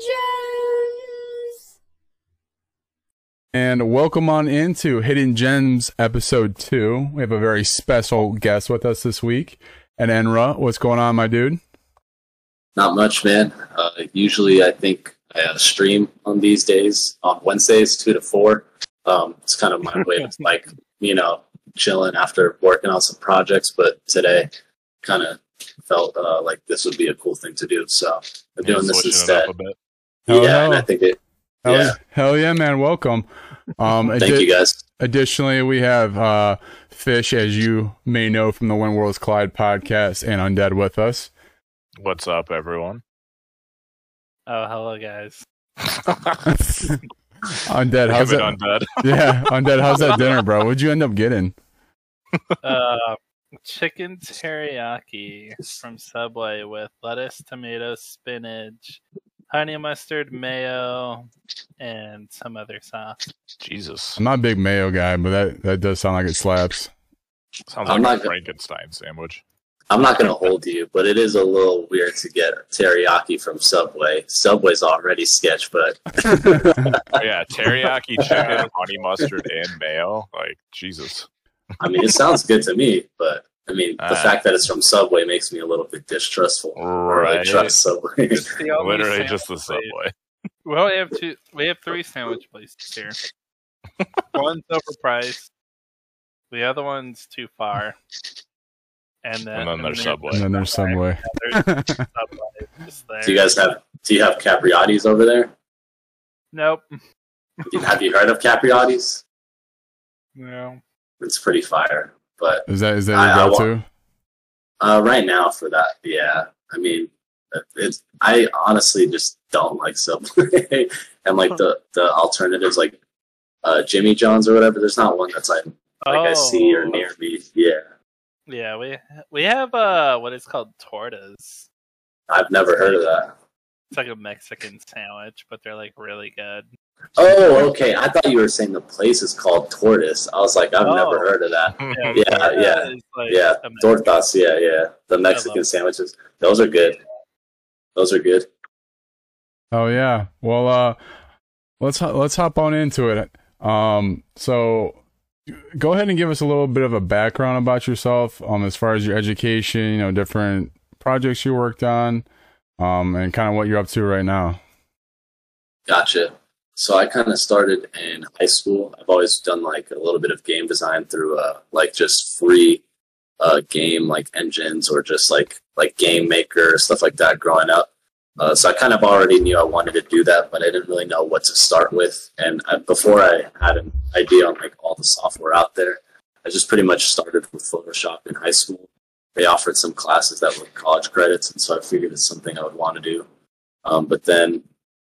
Gems. And welcome on into Hidden Gems episode two. We have a very special guest with us this week. And Enra, what's going on, my dude? Not much, man. Uh, usually, I think I uh, stream on these days on Wednesdays, two to four. Um, it's kind of my way of like you know chilling after working on some projects. But today, kind of felt uh, like this would be a cool thing to do, so I'm doing this switching it instead. Up a. Hell yeah, and. I think it. Hell Yeah, hell yeah, man. Welcome. Um, thank addi- you guys. Additionally, we have uh, Fish, as you may know from the When Worlds Collide podcast, and Undead with us. What's up, everyone? Oh, hello, guys. Undead, how's it that? undead. Yeah, Undead, how's that dinner, bro? What'd you end up getting? Uh, chicken teriyaki from Subway with lettuce, tomato, spinach, honey mustard, mayo, and some other sauce. Jesus, I'm not a big mayo guy, but that, that does sound like it slaps. sounds I'm like a Frankenstein sandwich. I'm not gonna hold you, but it is a little weird to get teriyaki from Subway. Subway's already sketch, but Oh, yeah, teriyaki chicken, honey mustard, and mayo. Like Jesus. I mean, it sounds good to me. But I mean, the Uh, fact that it's from Subway makes me a little bit distrustful. Or like Right. trust Subway. It's the only Literally just the place- subway. We only have two. We have three sandwich places here. one's overpriced. The other one's too far. And then, And then there's Subway. And then there's Subway. There's Subway do you guys have? Do you have Capriotti's over there? Nope. have you heard of Capriotti's? No. It's pretty fire. But Is that is that I- I your go-to? uh, right now, for that, yeah. I mean, it's. I honestly just don't like Subway, and like the the alternatives, like uh, Jimmy John's or whatever. There's not one that's like like I see or Oh. near me. Yeah, Yeah, we we have uh what is called tortas. I've never heard of that. It's like a Mexican sandwich, but they're like really good. Oh, okay. I thought you were saying the place is called Tortoise. I was like, I've Oh. never heard of that. Yeah, Yeah, yeah, like Yeah, tortas. Yeah, yeah. The Mexican sandwiches. Those are good. Those are good. Oh yeah. Well, uh, let's let's hop on into it. Um, so go ahead and give us a little bit of a background about yourself, um, as far as your education, you know, different projects you worked on, um, and kind of what you're up to right now. Gotcha. So I kind of started in high school. I've always done like a little bit of game design through uh, like just free uh, game like engines or just like like game maker stuff like that growing up. Uh, so I kind of already knew I wanted to do that, but I didn't really know what to start with. And I, before I had an idea on like all the software out there, I just pretty much started with Photoshop in high school. They offered some classes that were college credits, and so I figured it's something I would want to do. Um, but then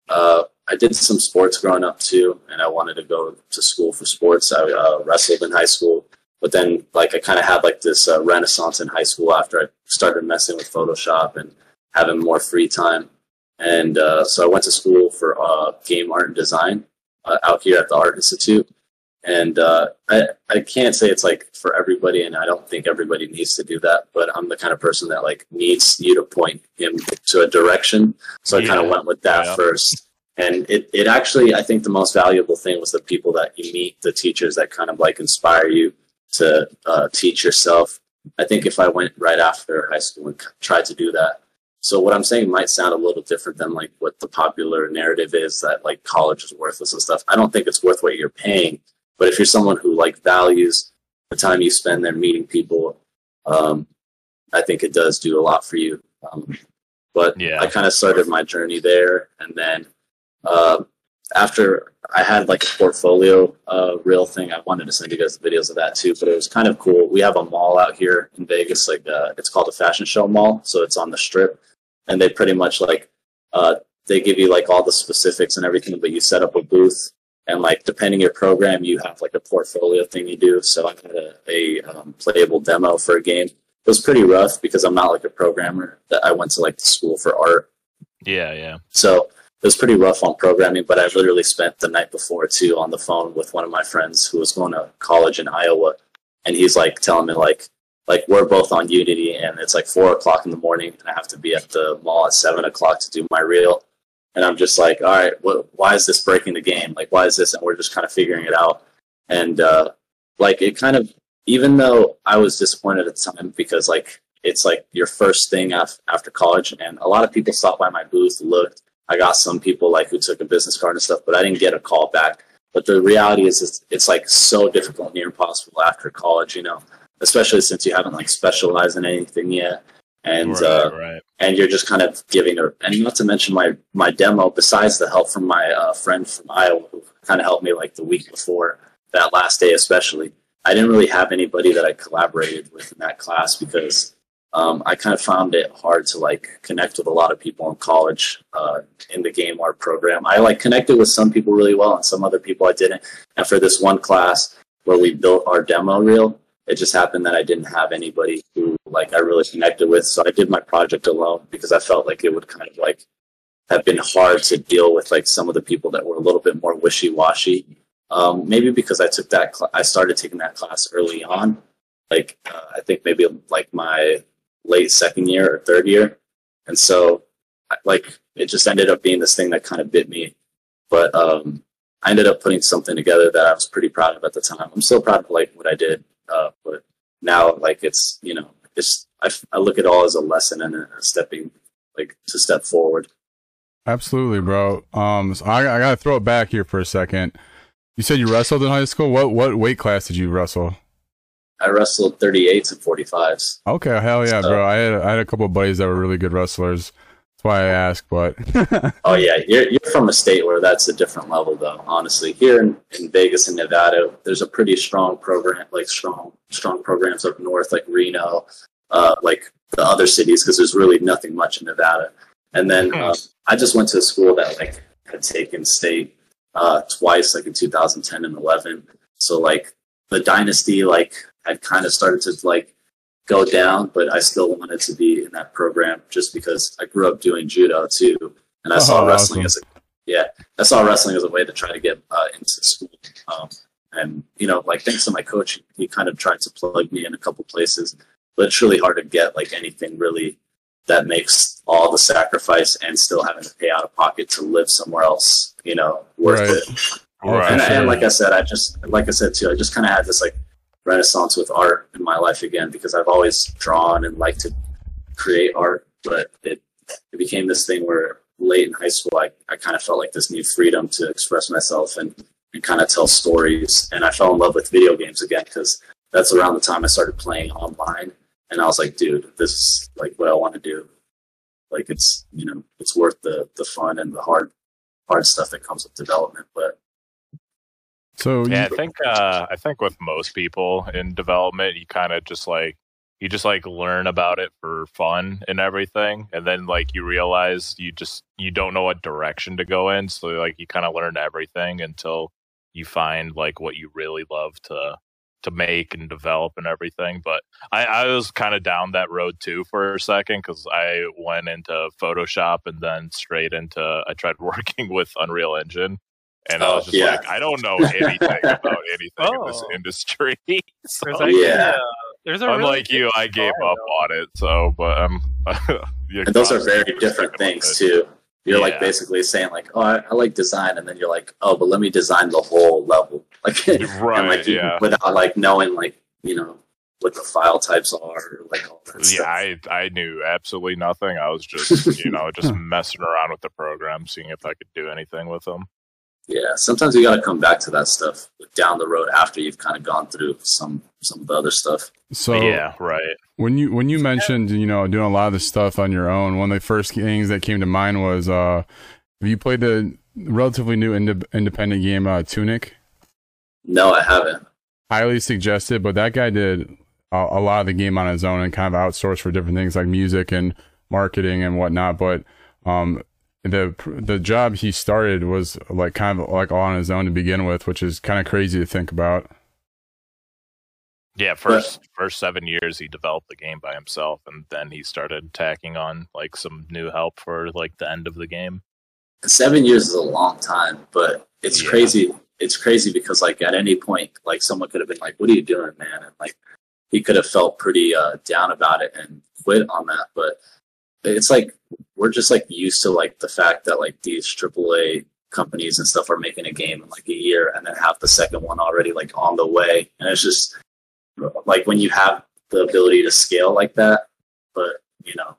uh, I did some sports growing up too, and I wanted to go to school for sports. I uh, wrestled in high school, but then like I kind of had like this uh, renaissance in high school after I started messing with Photoshop and having more free time. And uh, so I went to school for uh, game art and design uh, out here at the Art Institute. And uh, I, I can't say it's like for everybody, and I don't think everybody needs to do that. But I'm the kind of person that like needs you to point him to a direction. So I kind of went with that Yeah. first. And it, it actually, I think the most valuable thing was the people that you meet, the teachers that kind of like inspire you to uh, teach yourself. I think if I went right after high school and tried to do that, so what I'm saying might sound a little different than like what the popular narrative is that like college is worthless and stuff. I don't think it's worth what you're paying, but if you're someone who like values the time you spend there meeting people, um, I think it does do a lot for you. Um, but Yeah. I kind of started my journey there, and then uh, after I had like a portfolio uh, real thing, I wanted to send you guys the videos of that too. But it was kind of cool. We have a mall out here in Vegas, like uh, it's called a fashion show mall, so it's on the strip, and they pretty much like uh, they give you like all the specifics and everything, but you set up a booth. And like depending your program, you have like a portfolio thing you do. So I had a, a um, playable demo for a game. It was pretty rough because I'm not like a programmer. That I went to like the school for art, Yeah, yeah. so it was pretty rough on programming, but I literally spent the night before too on the phone with one of my friends who was going to college in Iowa, and he's like telling me like like we're both on Unity, and it's like four o'clock in the morning, and I have to be at the mall at seven o'clock to do my reel. and I'm just like, all right, what, why is this breaking the game? Like, why is this? And we're just kind of figuring it out. And uh, like, it kind of, even though I was disappointed at the time because like it's like your first thing af- after college, and a lot of people stopped by my booth, looked. I got some people like who took a business card and stuff, but I didn't get a call back. But the reality is, it's, it's like so difficult, near impossible after college, you know, especially since you haven't like specialized in anything yet and right, uh, right. and you're just kind of giving her and not to mention my my demo besides the help from my uh, friend from iowa who kind of helped me like the week before that last day especially i didn't really have anybody that i collaborated with in that class because um, i kind of found it hard to like connect with a lot of people in college uh, in the game art program i like connected with some people really well and some other people i didn't and for this one class where we built our demo reel it just happened that I didn't have anybody who like I really connected with. So I did my project alone because I felt like it would kind of like have been hard to deal with like some of the people that were a little bit more wishy washy. Um, maybe because I took that, cl- I started taking that class early on. Like uh, I think maybe like my late second year or third year, and so like it just ended up being this thing that kind of bit me. But um, I ended up putting something together that I was pretty proud of at the time. I'm still proud of like what I did uh, but now, like it's you know, it's I, I look at all as a lesson and a stepping like to step forward. Absolutely, bro. Um, so I, I gotta throw it back here for a second. You said you wrestled in high school. What what weight class did you wrestle? I wrestled 38s and 45s. Okay, hell yeah, So- bro. I had I had a couple of buddies that were really good wrestlers. That's why I asked. But Oh yeah, you're you're from a state where that's a different level though. Honestly, here in, in Vegas and Nevada, there's a pretty strong program, like strong strong programs up north, like Reno, uh, like the other cities, because there's really nothing much in Nevada. And then Hmm. uh, I just went to a school that like had taken state uh, twice, like in 2010 and 11. So like the dynasty like had kind of started to like go down, but I still wanted to be in that program just because I grew up doing judo too, and I saw Oh, wrestling awesome. as a yeah, I saw wrestling as a way to try to get uh, into school. Um, and you know, like thanks to my coach, he kind of tried to plug me in a couple places, but it's really hard to get like anything really that makes all the sacrifice and still having to pay out of pocket to live somewhere else. You know, worth Right. it. Right. And, for and like I said, I just like I said too, I just kind of had this like renaissance with art in my life again because I've always drawn and liked to create art, but it it became this thing where late in high school I, I kind of felt like this new freedom to express myself and, and kind of tell stories and I fell in love with video games again because that's around the time I started playing online and I was like, dude, this is like what I want to do. Like it's you know, it's worth the the fun and the hard hard stuff that comes with development. But so Yeah, I think uh, I think with most people in development, you kind of just like you just like learn about it for fun and everything, and then like you realize you just you don't know what direction to go in, so like you kind of learn everything until you find like what you really love to to make and develop and everything. But I, I was kind of down that road too for a second because I went into Photoshop and then straight into I tried working with Unreal Engine. And I Oh, was just yeah. like, I don't know anything about anything in this Oh. industry. so, There's actually, Yeah. uh, there's a really unlike you, I gave style, up on it. So, but um, and those are very different things too. You're like basically saying like, oh, I, I like design, and then you're like, oh, but let me design the whole level, like, Right, like you- yeah. without like knowing like you know what the file types are, or, like all that Yeah, stuff. I I knew absolutely nothing. I was just you know just messing around with the program, seeing if I could do anything with them. Yeah, sometimes you got to come back to that stuff down the road after you've kind of gone through some some of the other stuff. so yeah, right. when you when you mentioned you know doing a lot of this stuff on your own, one of the first things that came to mind was uh, have you played the relatively new inde- independent game uh, Tunic? No, I haven't. highly suggested, but that guy did a, a lot of the game on his own and kind of outsourced for different things like music and marketing and whatnot. But um, the the job he started was like kind of like all on his own to begin with, which is kind of crazy to think about. Yeah, first first seven years he developed the game by himself, and then he started tacking on like some new help for like the end of the game. Seven years is a long time, but it's Yeah. crazy. It's crazy because like at any point, like someone could have been like, "What are you doing, man?" And like he could have felt pretty uh, down about it and quit on that. But it's like we're just like used to like the fact that like these AAA companies and stuff are making a game in like a year and then have the second one already like on the way. And it's just like when you have the ability to scale like that, but you know,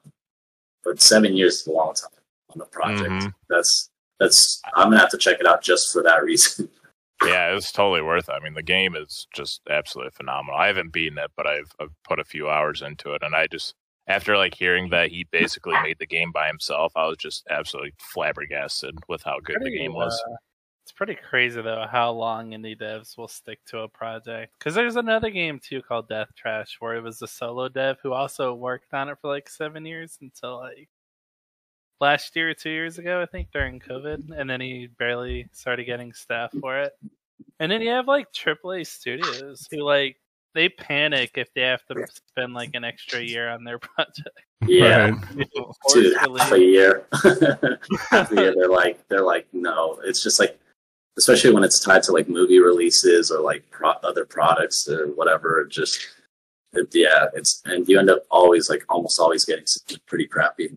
but seven years is a long time on the project. Mhm. That's that's I'm gonna have to check it out just for that reason. Yeah, it's totally worth it. I mean, the game is just absolutely phenomenal. I haven't beaten it, but I've, I've put a few hours into it, and I just after like hearing that he basically made the game by himself, I was just absolutely flabbergasted with how good the game was. uh, it's pretty crazy though how long indie devs will stick to a project. Because there's another game too called Death Trash where it was a solo dev who also worked on it for like seven years until like last year or two years ago, I think during COVID, and then he barely started getting staff for it. And then you have like AAA studios who like they panic if they have to spend like an extra year on their project. Yeah. Right. You know, Dude, half a year. half a year they're like they're like, no. It's just like especially when it's tied to like movie releases or like pro- other products or whatever, just it, yeah, it's and you end up always like almost always getting pretty crappy.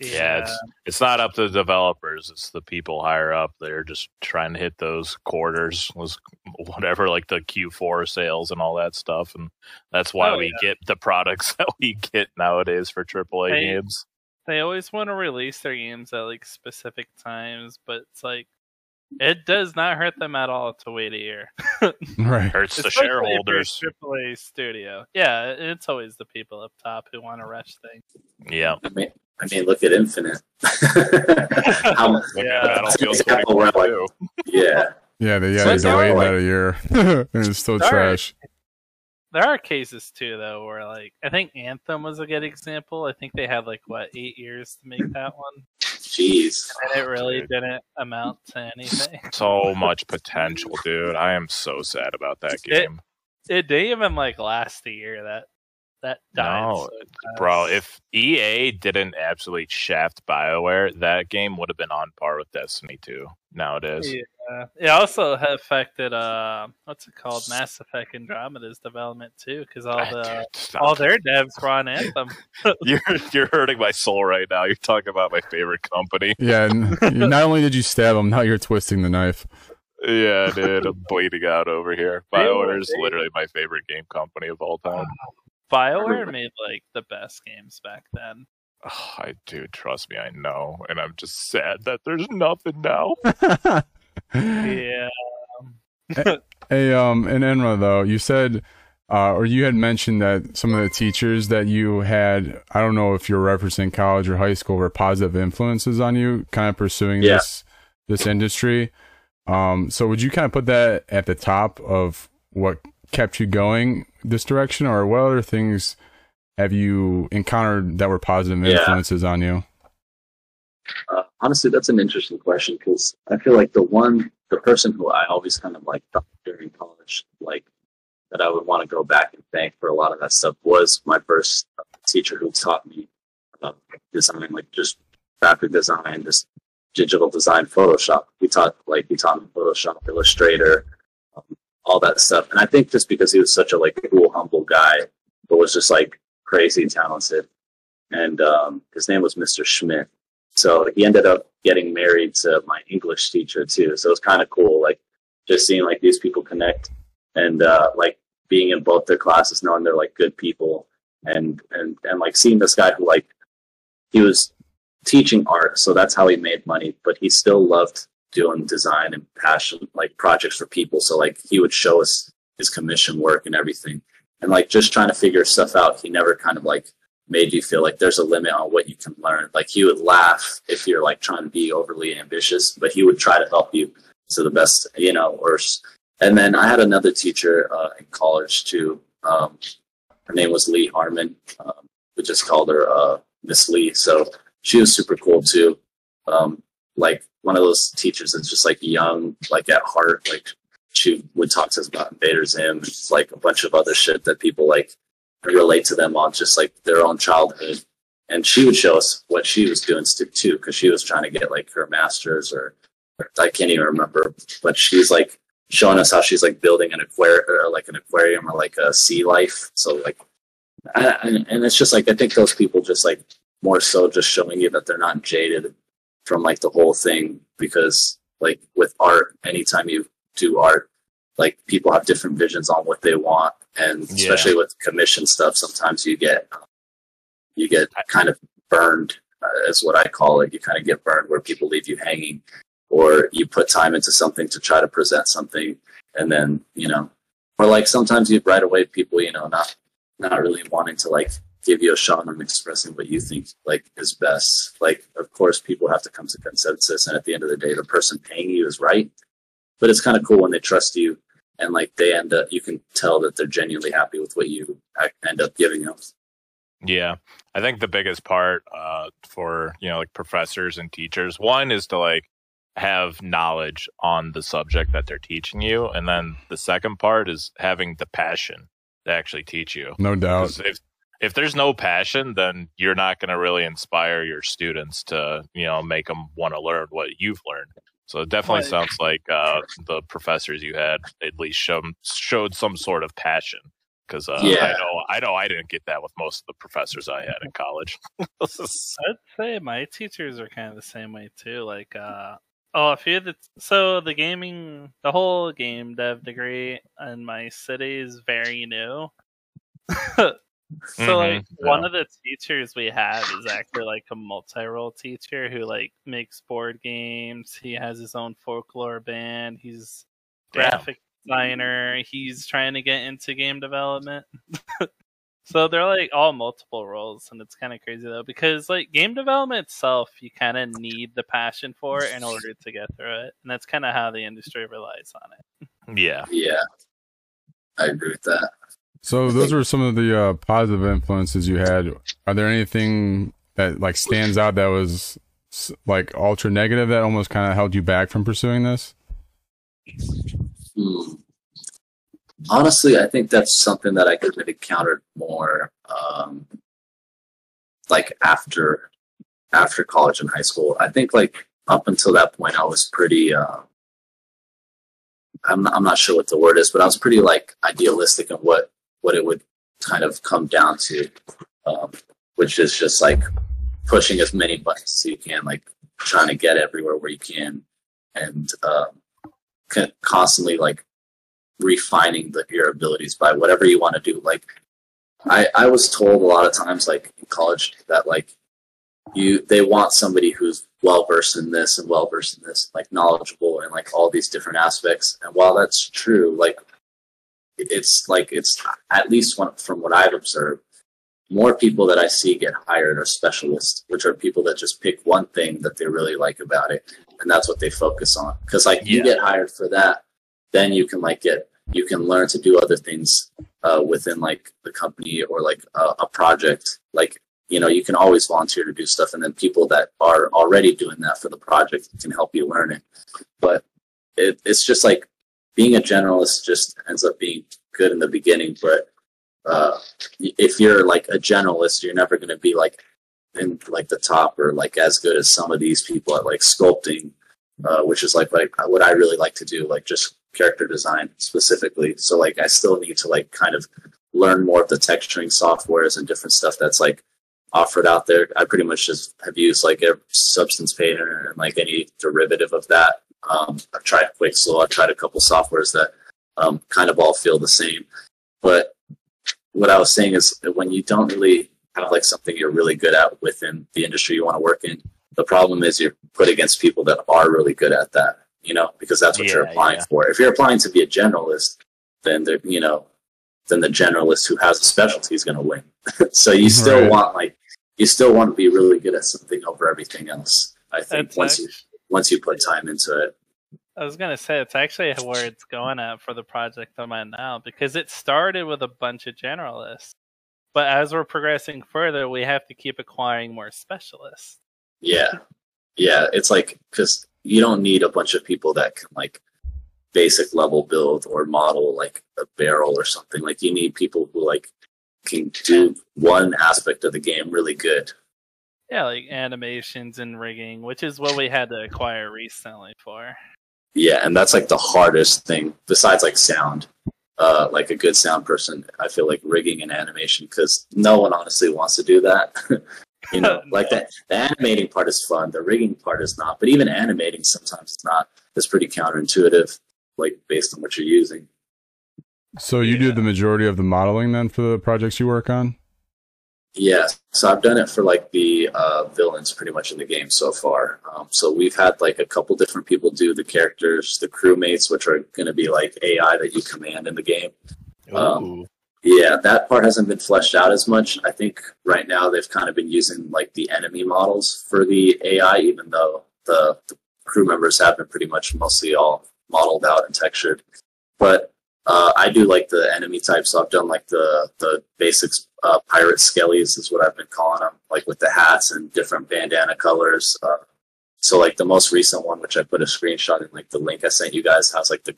Yeah, it's it's not up to the developers; it's the people higher up. They're just trying to hit those quarters, was whatever, like the Q4 sales and all that stuff, and that's why Oh, we get the products that we get nowadays for AAA Hey, games. they always want to release their games at like specific times, but it's like it does not hurt them at all to wait a year. Right. Hurts the Especially if a shareholders. AAA studio. Yeah, it's always the people up top who want to rush things. Yeah, I mean, I mean, look at Infinite. How, look Yeah. at Battlefield Example where, like, yeah, Yeah, they, yeah, So they delayed not that a year, and it's still Sorry. trash. There are cases too, though, where like I think Anthem was a good example. I think they had like what eight years to make that one, jeez. and it really Dude. didn't amount to anything. So much potential, dude. I am so sad about that game. It didn't even like last a year. That that died. No, so. Bro, if EA didn't absolutely shaft BioWare, that game would have been on par with Destiny 2 nowadays. Yeah, it also affected uh, what's it called, Mass Effect Andromeda's development too, because all the dude, all their devs were on Anthem. you're you're hurting my soul right now. You're talking about my favorite company. Yeah, and not only did you stab him, now you're twisting the knife. Yeah, dude, I'm bleeding out over here. BioWare is literally my favorite game company of all time. Bioware made like the best games back then. Oh, I do trust me, I know, and I'm just sad that there's nothing now. Yeah, Hey, um, and Enra though, you said, uh, or you had mentioned that some of the teachers that you had, I don't know if you're referencing college or high school, were positive influences on you, kind of pursuing Yeah. this this industry. Um, so would you kind of put that at the top of what kept you going this direction, or what other things have you encountered that were positive Yeah. influences on you? Uh, honestly, that's an interesting question because I feel like the one, the person who I always kind of like thought during college, like that I would want to go back and thank for a lot of that stuff was my first uh, teacher who taught me about design, like just graphic design, just digital design, Photoshop. We taught like he taught me Photoshop, Illustrator, um, all that stuff. And I think just because he was such a like cool, humble guy, but was just like crazy talented. And um, his name was Mr. Schmidt. So he ended up getting married to my English teacher too. So it was kind of cool, like just seeing like these people connect and uh, like being in both their classes, knowing they're like good people, and and and like seeing this guy who like he was teaching art, so that's how he made money, but he still loved doing design and passion like projects for people. So like he would show us his commission work and everything, and like just trying to figure stuff out. He never kind of like made you feel like there's a limit on what you can learn. Like he would laugh if you're like trying to be overly ambitious, but he would try to help you to the best, you know, or and then I had another teacher uh, in college too. Um, her name was Lee Harmon. Um, we just called her uh, Miss Lee. So she was super cool too. Um, like one of those teachers that's just like young, like at heart. Like she would talk to us about Invader Zim, like a bunch of other shit that people like relate to them on just like their own childhood. And she would show us what she was doing too, because she was trying to get like her master's or, or I can't even remember, but she's like showing us how she's like building an aquarium or like an aquarium or like a sea life. So like, I- and it's just like I think those people just like more so just showing you that they're not jaded from like the whole thing because like with art, anytime you do art, like people have different visions on what they want, and Yeah. especially with commission stuff, sometimes you get you get kind of burned, uh, is what I call it. You kind of get burned where people leave you hanging, or you put time into something to try to present something, and then you know, or like sometimes you right away people you know not not really wanting to like give you a shot on expressing what you think like is best. Like, of course, people have to come to consensus, and at the end of the day, the person paying you is right. But it's kind of cool when they trust you, and like they end up, you can tell that they're genuinely happy with what you end up giving them. Yeah, I think the biggest part uh, for you know like professors and teachers, one is to like have knowledge on the subject that they're teaching you, and then the second part is having the passion to actually teach you. No doubt if if there's no passion, then you're not going to really inspire your students to you know make them want to learn what you've learned. So it definitely Right. sounds like uh, the professors you had at least showed showed some sort of passion. Because uh, Yeah. I know I know I didn't get that with most of the professors I had in college. I'd say my teachers are kind of the same way too. Like, uh, oh, a few of the so the gaming, the whole game dev degree in my city is very new. so like Mhm, one yeah. of the teachers we have is actually like a multi-role teacher who like makes board games. He has his own folklore band. He's Damn. graphic designer. He's trying to get into game development. so they're like all multiple roles, and it's kind of crazy though because like game development itself, you kind of need the passion for it in order to get through it, and that's kind of how the industry relies on it. Yeah. Yeah, I agree with that. So those were some of the uh, positive influences you had. Are there anything that like stands out that was like ultra negative that almost kind of held you back from pursuing this? Hmm. Honestly, I think that's something that I could have encountered more, um, like after after college and high school. I think like up until that point, I was pretty. Uh, I'm I'm not sure what the word is, but I was pretty like idealistic in what what it would kind of come down to, um, which is just like pushing as many buttons as you can, like trying to get everywhere where you can, and um, constantly like refining the, your abilities by whatever you want to do. Like I, I was told a lot of times, like in college, that like you they want somebody who's well versed in this and well versed in this, like knowledgeable in like all these different aspects. And while that's true, like it's like it's at least one, from what I've observed, more people that I see get hired are specialists, which are people that just pick one thing that they really like about it, and that's what they focus on. Because like you get hired for that, then you can like get you can learn to do other things uh, within like the company or like a, a project. Like you know, you can always volunteer to do stuff, and then people that are already doing that for the project can help you learn it. But it, it's just like being a generalist just ends up being good in the beginning, but uh, if you're like a generalist, you're never going to be like in like the top or like as good as some of these people at like sculpting, uh, which is like like what I really like to do, like just character design specifically. So like I still need to like kind of learn more of the texturing softwares and different stuff that's like offered out there. I pretty much just have used like a substance painter and like any derivative of that. Um, I've tried Quixel. I've tried a couple softwares that um, kind of all feel the same. But what I was saying is when you don't really have like something you're really good at within the industry you want to work in, the problem is you're put against people that are really good at that, you know, because that's what you're applying yeah. for. If you're applying to be a generalist, then the you know, then the generalist who has a specialty is going to win. so you still Right. want like you still want to be really good at something over everything else. I think That's once you once you put time into it. I was gonna say it's actually where it's going at for the project I'm at now because it started with a bunch of generalists, but as we're progressing further, we have to keep acquiring more specialists. Yeah. Yeah. It's like, cause you don't need a bunch of people that can like basic level build or model like a barrel or something. Like you need people who like can do one aspect of the game really good. Yeah, like animations and rigging, which is what we had to acquire recently for. Yeah. And that's like the hardest thing besides like sound. Uh, like a good sound person, I feel like rigging and animation because no one honestly wants to do that. You know, like that the animating part is fun, the rigging part is not. But even animating sometimes it's not. It's pretty counterintuitive, like based on what you're using. So you do the majority of the modeling then for the projects you work on? Yeah, so I've done it for like the uh, villains pretty much in the game so far. Um, so we've had like a couple different people do the characters, the crewmates, which are going to be like AI that you command in the game. Um, Yeah, that part hasn't been fleshed out as much. I think right now they've kind of been using like the enemy models for the AI, even though the, the crew members have been pretty much mostly all modeled out and textured. But uh, I do like the enemy types, so I've done like the the basics. Uh, pirate skellies is what I've been calling them, like with the hats and different bandana colors. Uh, so like the most recent one, which I put a screenshot in, like the link I sent you guys has like the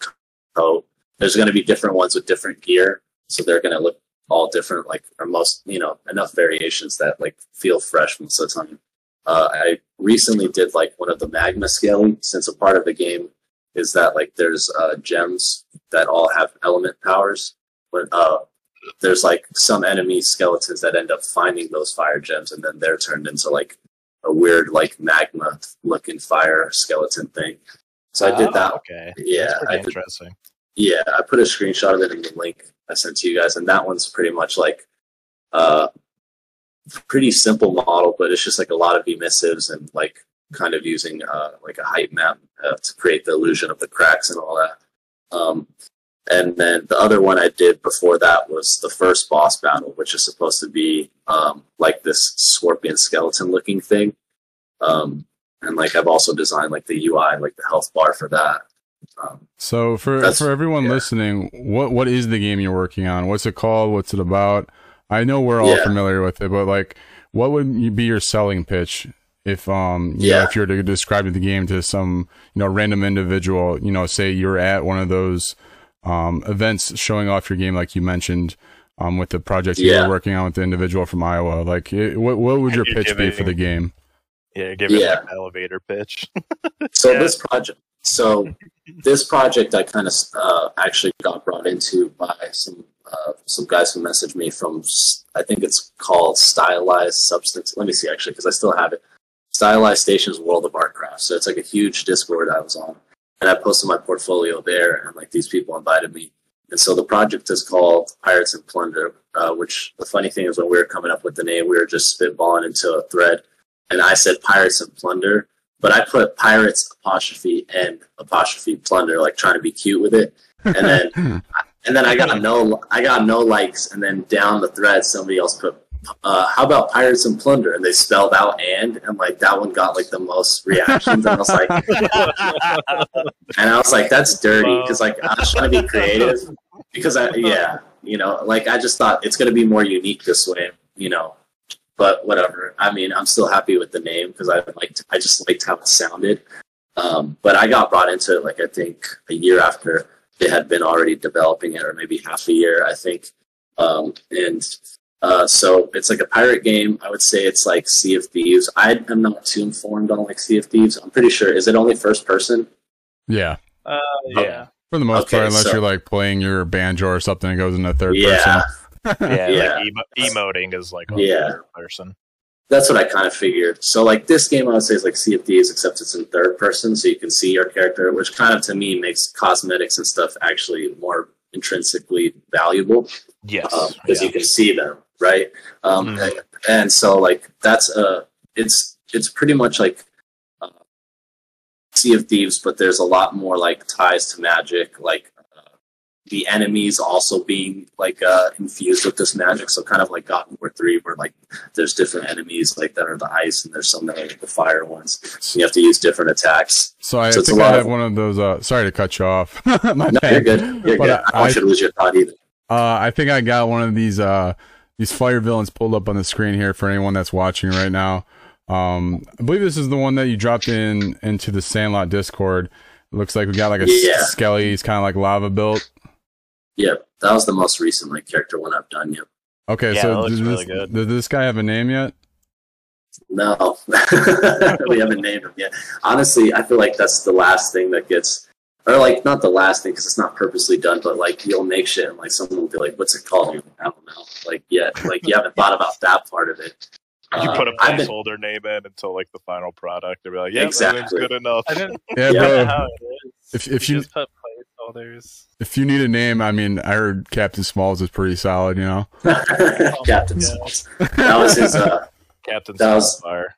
coat. There's going to be different ones with different gear, so they're going to look all different, like or most you know enough variations that like feel fresh most of the time. Uh, I recently did like one of the magma scaling, since a part of the game is that like there's uh, gems that all have element powers. But uh, there's like some enemy skeletons that end up finding those fire gems, and then they're turned into like a weird like magma looking fire skeleton thing. So I did Oh, that. Okay. Yeah, That's pretty I did interesting. yeah, I put a screenshot of it in the link I sent to you guys, and that one's pretty much like uh pretty simple model, but it's just like a lot of emissives and like kind of using uh like a height map uh, to create the illusion of the cracks and all that. Um and then the other one I did before that was the first boss battle, which is supposed to be um like this scorpion skeleton looking thing. Um and like I've also designed like the UI, like the health bar for that. Um, So for for everyone yeah. listening, what what is the game you're working on? What's it called? What's it about? I know we're all Yeah. familiar with it, but like, what would be your selling pitch if um you know Yeah. if you were to describe the game to some you know random individual? You know, say you're at one of those um events showing off your game, like you mentioned. Um, with the project you Yeah. were working on with the individual from Iowa, like, it, what what would your You're pitch be for the game? Yeah, give it Yeah. like an elevator pitch. So Yeah. this project, so this project, I kind of uh, actually got brought into by some uh, some guys who messaged me from, I think it's called Stylized Substance. Let me see actually, because I still have it. Stylized Stations World of Artcraft. So it's like a huge Discord I was on, and I posted my portfolio there, and like these people invited me. And so the project is called Pirates and Plunder. Uh, which the funny thing is, when we were coming up with the name, we were just spitballing into a thread, and I said Pirates and Plunder but I put pirates apostrophe and apostrophe plunder, like trying to be cute with it. And then and then I got no I got no likes. And then down the thread, somebody else put, uh, "How about pirates and plunder?" And they spelled out "and," and like that one got like the most reactions. And I was like, and I was like, "That's dirty," because like I was trying to be creative. Because I yeah, you know, like I just thought it's gonna be more unique this way, you know but whatever. I mean, I'm still happy with the name because I liked, I just liked how it sounded. Um, but I got brought into it like I think a year after they had been already developing it, or maybe half a year, I think. Um, and uh, so it's like a pirate game. I would say it's like Sea of Thieves. I am not too informed on like Sea of Thieves. I'm pretty sure. Is it only first person? yeah, Uh, yeah. for the most Okay, part, unless so- you're like playing your banjo or something, it goes into third Yeah. person. yeah, Yeah. like emo- emoting is like a Yeah. third person. That's what I kind of figured. So like this game, I would say is like Sea of Thieves, except it's in third person, so you can see your character, which kind of to me makes cosmetics and stuff actually more intrinsically valuable Yes, because yeah. you can see them, right? Um, Mhm. and, and so like that's uh it's it's pretty much like uh, Sea of Thieves, but there's a lot more like ties to magic, like. Uh, the enemies also being like uh, infused with this magic, so kind of like God of War three, where like there's different enemies like that are the ice, and there's some that are like the fire ones. So you have to use different attacks. So I So think I have of- one of those. Uh, sorry to cut you off. My No, bad. you're good. You're But good. I I- you to lose your thought either. Uh, I think I got one of these uh these fire villains pulled up on the screen here for anyone that's watching right now. Um, I believe this is the one that you dropped in into the Sandlot Discord. It looks like we got like a Yeah. skelly. He's kind of like lava built. Yep, that was the most recent like character one I've done. Yep. Okay, Yeah, so does, really this, good. does this guy have a name yet? No, we haven't named him yet. Honestly, I feel like that's the last thing that gets, or like not the last thing because it's not purposely done, but like you'll make shit and like someone will be like, "What's it called?" You're like, I don't know. Like, yeah, like you haven't thought about that part of it. You Uh, put a I've been- placeholder name in until like the final product. They'll be like, yeah, Exactly. good enough. I didn't Yeah, Yeah, bro. know how it is. If if you just put placeholders. if you need a name, I mean, I heard Captain Smalls is pretty solid. You know. Captain Yeah. Smalls. That was his. Uh, Captain That was- Fire.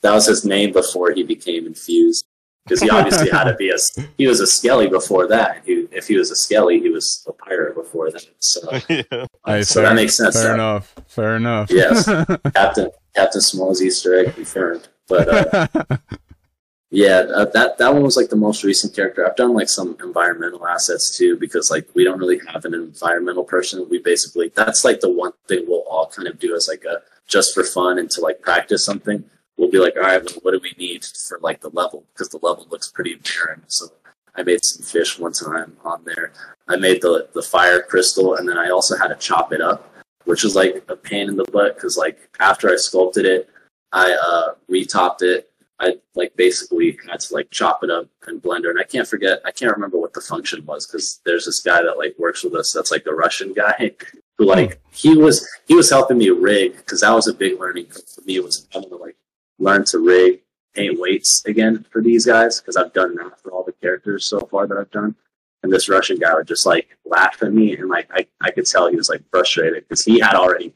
that was his name before he became infused. Because he obviously had to be a. He was a skelly before that. He, if he was a skelly, he was a pirate before that. So, yeah. Hey, so fair, that makes sense. Fair that enough. Fair enough. Yes. Captain Captain Smalls Easter egg confirmed. But uh, yeah, uh, that that one was like the most recent character. I've done like some environmental assets too because like we don't really have an environmental person. We basically that's like the one thing we'll all kind of do as like a just for fun and to like practice something. We'll be like, all right, well, what do we need for like the level? Because the level looks pretty barren. So I made some fish one time on there. I made the the fire crystal, and then I also had to chop it up, which was like a pain in the butt because like after I sculpted it, I uh, retopped it. I like basically had to like chop it up in Blender, and I can't forget. I can't remember what the function was because there's this guy that like works with us. That's like the Russian guy who like he was he was helping me rig because that was a big learning for me. It was having to like learn to rig paint weights again for these guys because I've done that for all the characters so far that I've done. And this Russian guy would just like laugh at me, and like I, I could tell he was like frustrated because he had already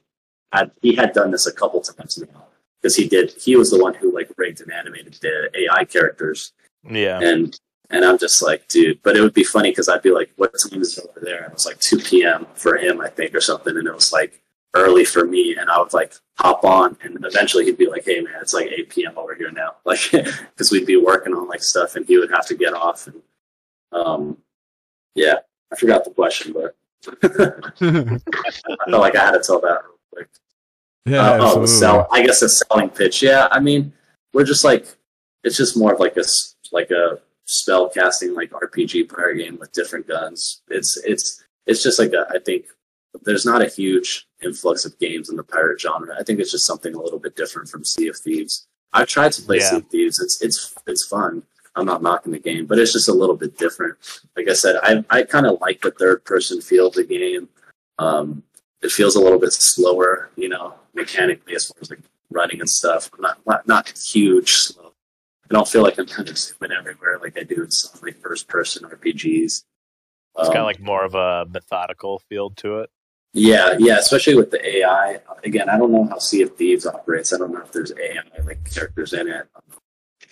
had he had done this a couple times now because he did he was the one who like rigged and animated the AI characters yeah. and and I'm just like dude but it would be funny because I'd be like what time is it over there and it was like 2 p.m. for him I think or something and it was like early for me and I would like hop on and eventually he'd be like hey man it's like 8 p.m. over here now like because we'd be working on like stuff and he would have to get off and um yeah I forgot the question but I felt like I had to tell that real quick yeah. uh, oh, absolutely. sell. I guess a selling pitch. Yeah, I mean, we're just like it's just more of like a like a spell casting like RPG player game with different guns. It's it's it's just like a. I think there's not a huge influx of games in the pirate genre. I think it's just something a little bit different from Sea of Thieves. I've tried to play Yeah. Sea of Thieves. It's it's it's fun. I'm not knocking the game, but it's just a little bit different. Like I said, I I kind of like the third person feel of the game. Um, it feels a little bit slower, you know, mechanically as far as like running and stuff. Not not, not huge slow. I don't feel like I'm kind of zooming everywhere like I do in some like first person RPGs. It's Um, got like more of a methodical feel to it. Yeah, yeah, especially with the AI. Again, I don't know how Sea of Thieves operates. I don't know if there's AI like characters in it,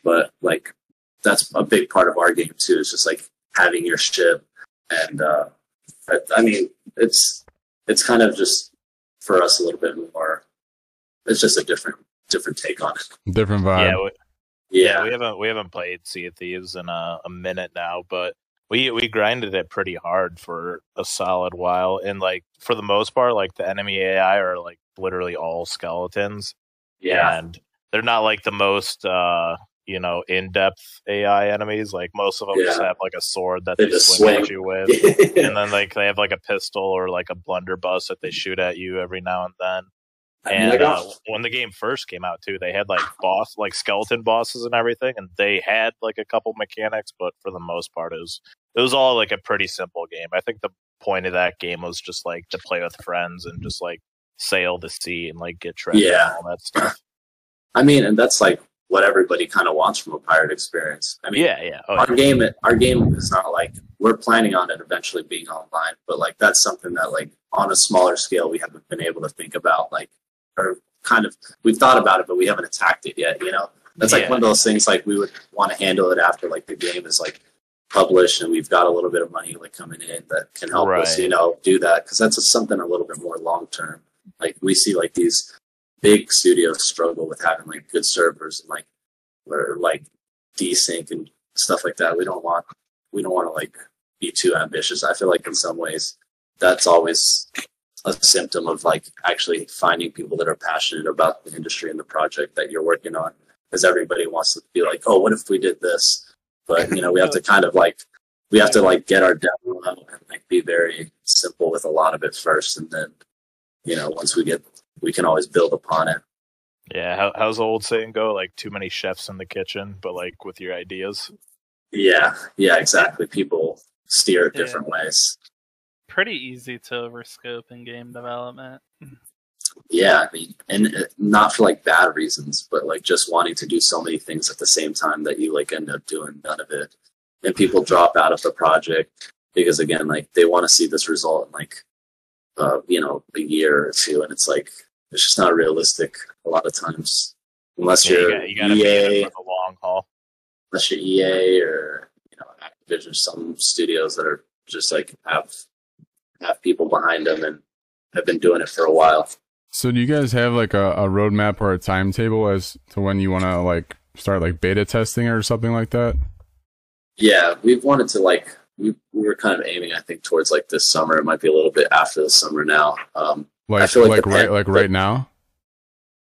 but like that's a big part of our game too. It's just like having your ship, and uh, I, I mean, it's it's kind of just for us a little bit more. It's just a different different take on it. Different vibe. yeah, we, yeah, Yeah, we haven't we haven't played Sea of Thieves in a, a minute now, but we we grinded it pretty hard for a solid while, and like for the most part, like the enemy AI are like literally all skeletons, yeah, and they're not like the most uh you know in depth AI enemies. Like most of them just have like a sword that They they, just swing, at you with. and then like they have like a pistol or like a blunderbuss that they shoot at you every now and then. I mean, I And uh, when the game first came out too, they had like boss, like skeleton bosses and everything, and they had like a couple mechanics, but for the most part, it was it was all like a pretty simple game. I think the point of that game was just like to play with friends and just like sail the sea and like get treasure Yeah. and all that stuff. I mean, and that's like what everybody kind of wants from a pirate experience. I mean, Yeah, yeah. Oh, our yeah. game our game is not like we're planning on it eventually being online but like that's something that like on a smaller scale we haven't been able to think about like or kind of we've thought about it but we haven't attacked it yet you know that's like Yeah. one of those things like we would want to handle it after like the game is like published and we've got a little bit of money like coming in that can help us you know do that because that's something a little bit more long term like we see like these big studios struggle with having like good servers and like or like desync and stuff like that. We don't want we don't want to like be too ambitious. I feel like in some ways that's always a symptom of like actually finding people that are passionate about the industry and the project that you're working on. Because everybody wants to be like, oh, what if we did this? But you know, we have to kind of like we have to like get our demo out and like be very simple with a lot of it first, and then you know once we get we can always build upon it. Yeah, how, how's the old saying go? Like too many chefs in the kitchen, but like with your ideas. Yeah, yeah, exactly. People steer it Yeah. different ways. Pretty easy to overscope in game development. yeah, I mean, and uh, not for like bad reasons, but like just wanting to do so many things at the same time that you like end up doing none of it, and people drop out of the project because again, like they want to see this result in like, uh, you know, a year or two, and it's like it's just not realistic a lot of times unless Yeah, you, you're got, you gotta be in EA, it for the long haul. unless you're EA or you know Activision, some studios that are just like have have people behind them and have been doing it for a while. So do you guys have like a, a roadmap or a timetable as to when you want to like start like beta testing or something like that? Yeah, we've wanted to like we we were kind of aiming, I think, towards like this summer. It might be a little bit after the summer now. Um, Like feel like like, right like right now?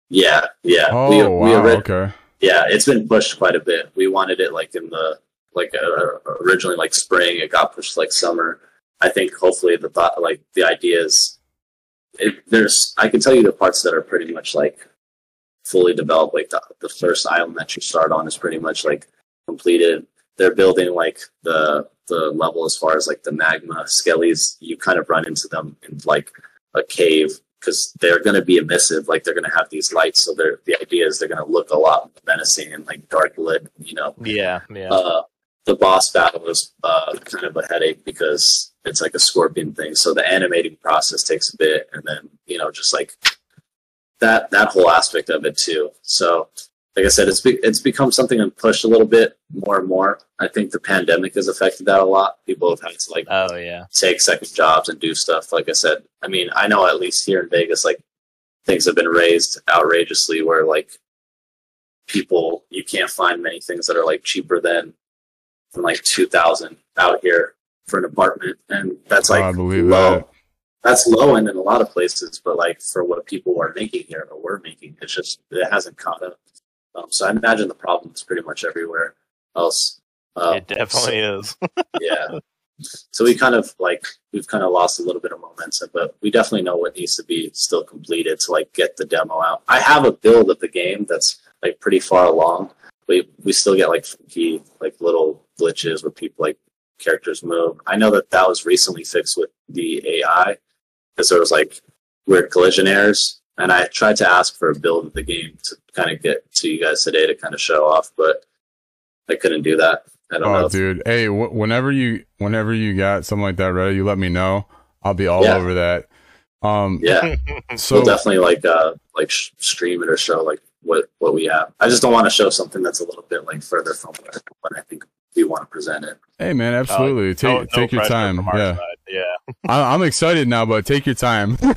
yeah, yeah. Oh we, wow, we okay. yeah, it's been pushed quite a bit. We wanted it like in the like uh, originally like spring. It got pushed like summer. I think hopefully the thought like the idea is it, there's I can tell you the parts that are pretty much like fully developed. Like the the first island that you start on is pretty much like completed. They're building like the the level as far as like the magma skellies. You kind of run into them in like a cave because they're going to be emissive. Like they're going to have these lights. So they're the idea is they're going to look a lot menacing and like dark lit. You know, Yeah, yeah. uh, the boss battle was uh, kind of a headache because it's like a scorpion thing. So the animating process takes a bit, and then you know just like that that whole aspect of it too. So like I said, it's be- it's become something and pushed a little bit more and more. I think the pandemic has affected that a lot. People have had to like oh yeah. take second jobs and do stuff. Like I said, I mean, I know at least here in Vegas, like things have been raised outrageously where like people, you can't find many things that are like cheaper than, than like 2000 out here for an apartment. And that's Oh, like I believe low. that. That's low end in a lot of places, but like for what people are making here or we're making, it's just, it hasn't caught up. Um, so I imagine the problem is pretty much everywhere else. Um, it definitely is. yeah. So we kind of like we've kind of lost a little bit of momentum, but we definitely know what needs to be still completed to like get the demo out. I have a build of the game that's like pretty far along. We we still get like funky like little glitches where people like characters move. I know that that was recently fixed with the AI because there was like weird collision errors, and I tried to ask for a build of the game to kind of get to you guys today to kind of show off, but I couldn't do that. I don't know. Oh if- dude. Hey, wh- whenever you whenever you got something like that ready, you let me know. I'll be all Yeah. over that. Um yeah. so we'll definitely like uh like sh- stream it or show like what what we have. I just don't want to show something that's a little bit like further from where, when I think we want to present it. hey man, absolutely. take No- no take your time. Yeah. side. Yeah. I- I'm excited now, but take your time.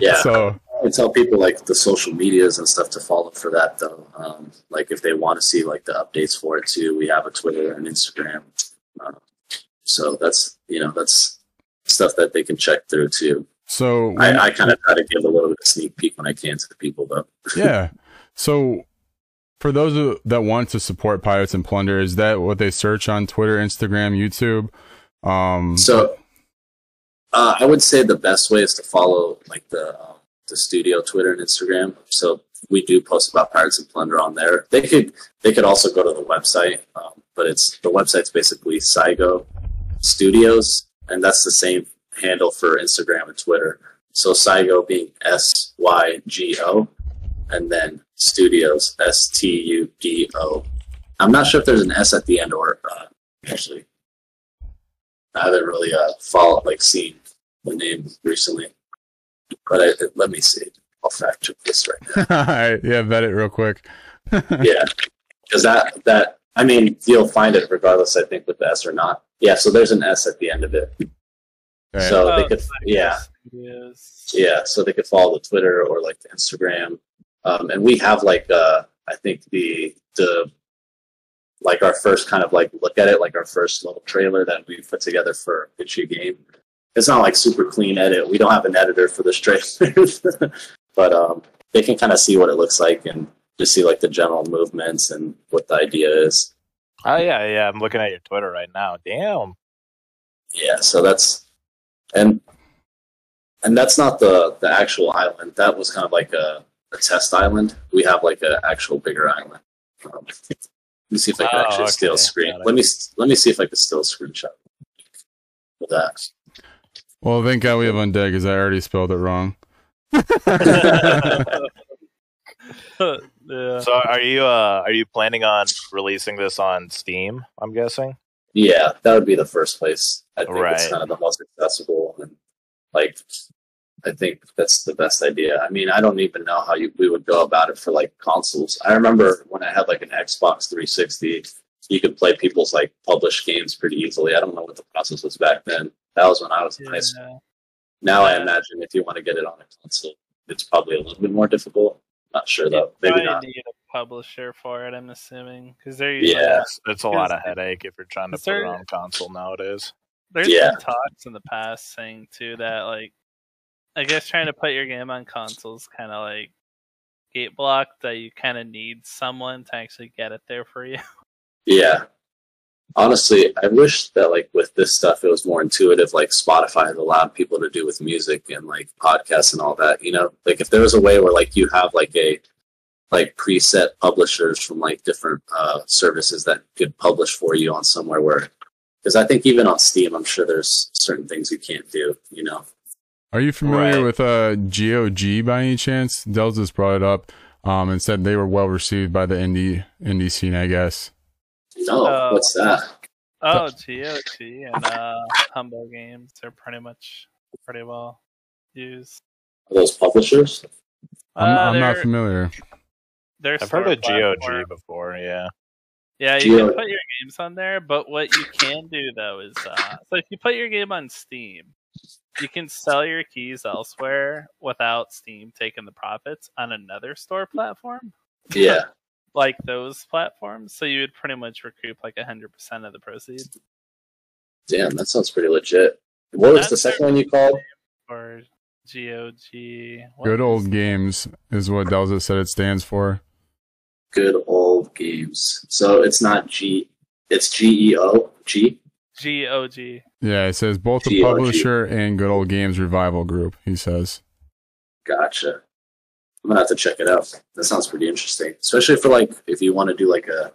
Yeah. So I tell people like the social medias and stuff to follow for that though. Um, like if they want to see like the updates for it too, we have a Twitter and Instagram. Uh, so that's you know that's stuff that they can check through too. so when- I, I kind of try to give a little bit of sneak peek when I can to the people though. yeah. So for those that want to support Pirates and Plunder, is that what they search on Twitter, Instagram, YouTube? Um, So uh, I would say the best way is to follow like the um, the studio Twitter and Instagram. So we do post about Pirates and Plunder on there. They could they could also go to the website, um, but it's the website's basically Sygo Studios, and that's the same handle for Instagram and Twitter. So Sygo being S Y G O, and then Studios S T U D O. I'm not sure if there's an S at the end or uh, actually. I haven't really uh, followed, like, seen the name recently. But I, let me see. I'll fact check this right now. all right, yeah, vet it real quick. yeah, because that that I mean, you'll find it regardless. I think with the S or not. Yeah, so there's an S at the end of it. Okay. So they Oh, could, yeah, Yes. yeah. So they could follow the Twitter or like the Instagram. Um, and we have like uh, I think the the like our first kind of like look at it, like our first little trailer that we put together for Itchy Game. It's not like super clean edit. We don't have an editor for this trailer, but um, they can kind of see what it looks like and just see like the general movements and what the idea is. Oh yeah, yeah. I'm looking at your Twitter right now. Damn. Yeah, so that's and and that's not the the actual island. That was kind of like a, a test island. We have like an actual bigger island. Um, let me see if I can Oh, actually steal a screen. Let me let me see if I can steal a screenshot of that. well, thank God we have undead because I already spelled it wrong. yeah. So are you uh are you planning on releasing this on Steam? I'm guessing. Yeah, that would be the first place. I think it's kind of the most accessible and like I think that's the best idea. I mean, I don't even know how you, we would go about it for like consoles. I remember when I had like an Xbox 360, you could play people's like published games pretty easily. I don't know what the process was back then. That was when I was in high school. Yeah. Now I imagine if you want to get it on a console, it's probably a little bit more difficult. Not sure though. You Maybe probably not. need a publisher for it. I'm assuming because they're Yeah. usually It's, it's a lot of headache if you're trying to Is put it there- on console nowadays. There's Yeah. been talks in the past saying too that like I guess trying to put your game on consoles kind of like gate blocked that you kind of need someone to actually get it there for you. Yeah. Honestly, I wish that like with this stuff it was more intuitive like Spotify has allowed people to do with music and like podcasts and all that. You know, like if there was a way where like you have like a like preset publishers from like different uh services that could publish for you on somewhere where because I think even on Steam I'm sure there's certain things you can't do, you know. Are you familiar Right. with uh, GOG by any chance? Dells just brought it up um, and said they were well received by the indie indie scene. I guess. No, Uh, what's that? Oh, GOG and uh, Humble Games—they're pretty much pretty well used. Are those publishers? I'm, Uh, I'm not familiar. they're I've heard store of GOG platform. before. Yeah. Yeah, you GOG. can put your games on there, but what you can do though is, uh, so if you put your game on Steam, you can sell your keys elsewhere without Steam taking the profits on another store platform, Yeah. like those platforms. So you would pretty much recoup like hundred percent of the proceeds. Damn, that sounds pretty legit. What was the second one you called? Or GOG. what Good old games is what Dells has said it stands for. Good old games. So it's not G. It's G E O G. GOG. Yeah, it says both the GOG. publisher and Good Old Games Revival Group. He says. Gotcha. I'm gonna have to check it out. That sounds pretty interesting, especially for like if you want to do like a